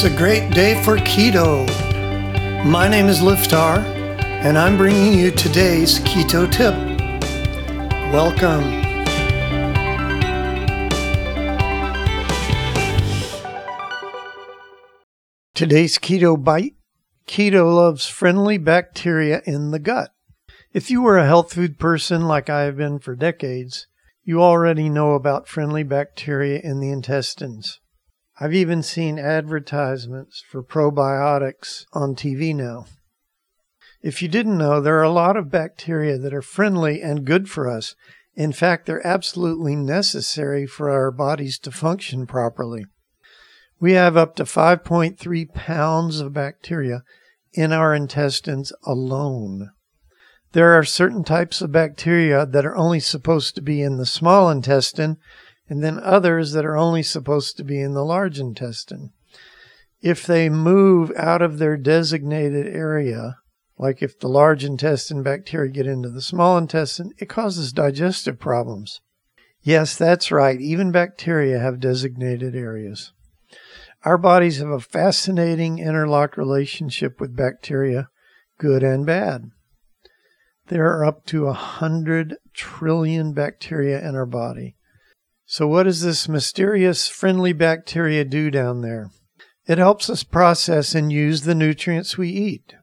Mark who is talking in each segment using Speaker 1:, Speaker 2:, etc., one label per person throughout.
Speaker 1: It's a great day for keto. My name is Liftar, and I'm bringing you today's keto tip. Welcome. Today's keto bite keto loves friendly bacteria in the gut. If you were a health food person like I have been for decades, you already know about friendly bacteria in the intestines. I've even seen advertisements for probiotics on TV now. If you didn't know, there are a lot of bacteria that are friendly and good for us. In fact, they're absolutely necessary for our bodies to function properly. We have up to 5.3 pounds of bacteria in our intestines alone. There are certain types of bacteria that are only supposed to be in the small intestine and then others that are only supposed to be in the large intestine. If they move out of their designated area, like if the large intestine bacteria get into the small intestine, it causes digestive problems. Yes, that's right. Even bacteria have designated areas. Our bodies have a fascinating interlocked relationship with bacteria, good and bad. There are up to a hundred trillion bacteria in our body. So, what does this mysterious friendly bacteria do down there? It helps us process and use the nutrients we eat.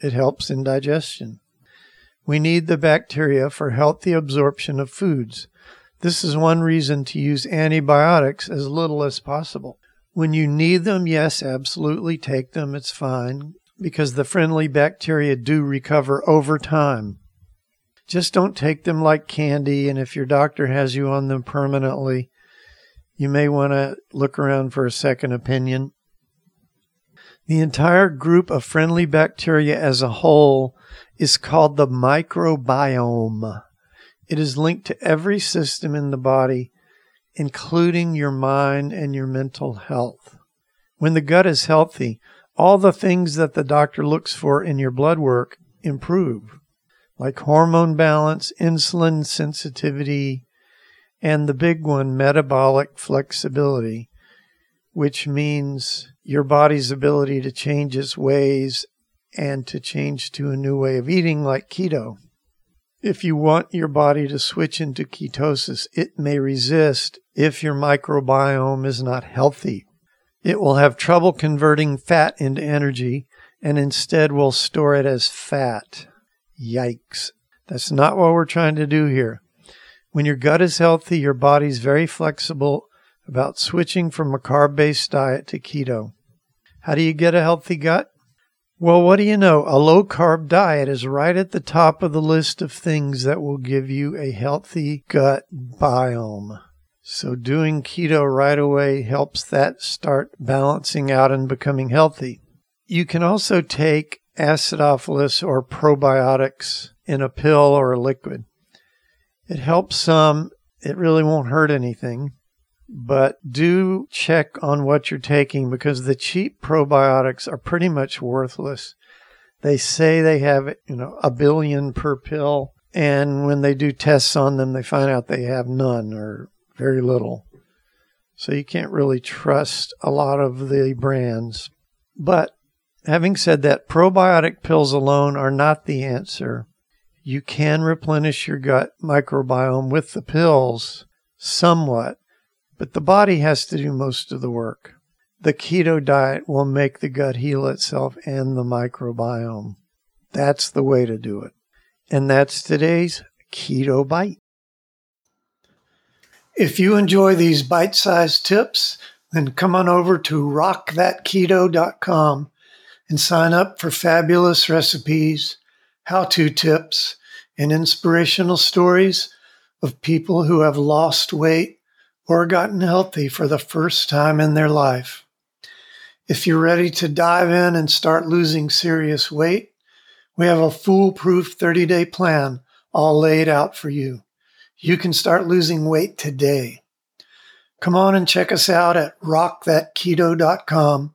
Speaker 1: It helps in digestion. We need the bacteria for healthy absorption of foods. This is one reason to use antibiotics as little as possible. When you need them, yes, absolutely take them. It's fine because the friendly bacteria do recover over time. Just don't take them like candy. And if your doctor has you on them permanently, you may want to look around for a second opinion. The entire group of friendly bacteria as a whole is called the microbiome. It is linked to every system in the body, including your mind and your mental health. When the gut is healthy, all the things that the doctor looks for in your blood work improve like hormone balance, insulin sensitivity, and the big one, metabolic flexibility, which means your body's ability to change its ways and to change to a new way of eating, like keto. If you want your body to switch into ketosis, it may resist if your microbiome is not healthy. It will have trouble converting fat into energy and instead will store it as fat. Yikes. That's not what we're trying to do here. When your gut is healthy, your body's very flexible about switching from a carb based diet to keto. How do you get a healthy gut? Well, what do you know? A low carb diet is right at the top of the list of things that will give you a healthy gut biome. So, doing keto right away helps that start balancing out and becoming healthy. You can also take acidophilus or probiotics in a pill or a liquid. It helps some. It really won't hurt anything. But do check on what you're taking because the cheap probiotics are pretty much worthless. They say they have, you know, a billion per pill. And when they do tests on them, they find out they have none or very little. So you can't really trust a lot of the brands. But Having said that, probiotic pills alone are not the answer. You can replenish your gut microbiome with the pills somewhat, but the body has to do most of the work. The keto diet will make the gut heal itself and the microbiome. That's the way to do it. And that's today's Keto Bite. If you enjoy these bite sized tips, then come on over to rockthatketo.com and sign up for fabulous recipes, how to tips, and inspirational stories of people who have lost weight or gotten healthy for the first time in their life. If you're ready to dive in and start losing serious weight, we have a foolproof 30 day plan all laid out for you. You can start losing weight today. Come on and check us out at rockthatketo.com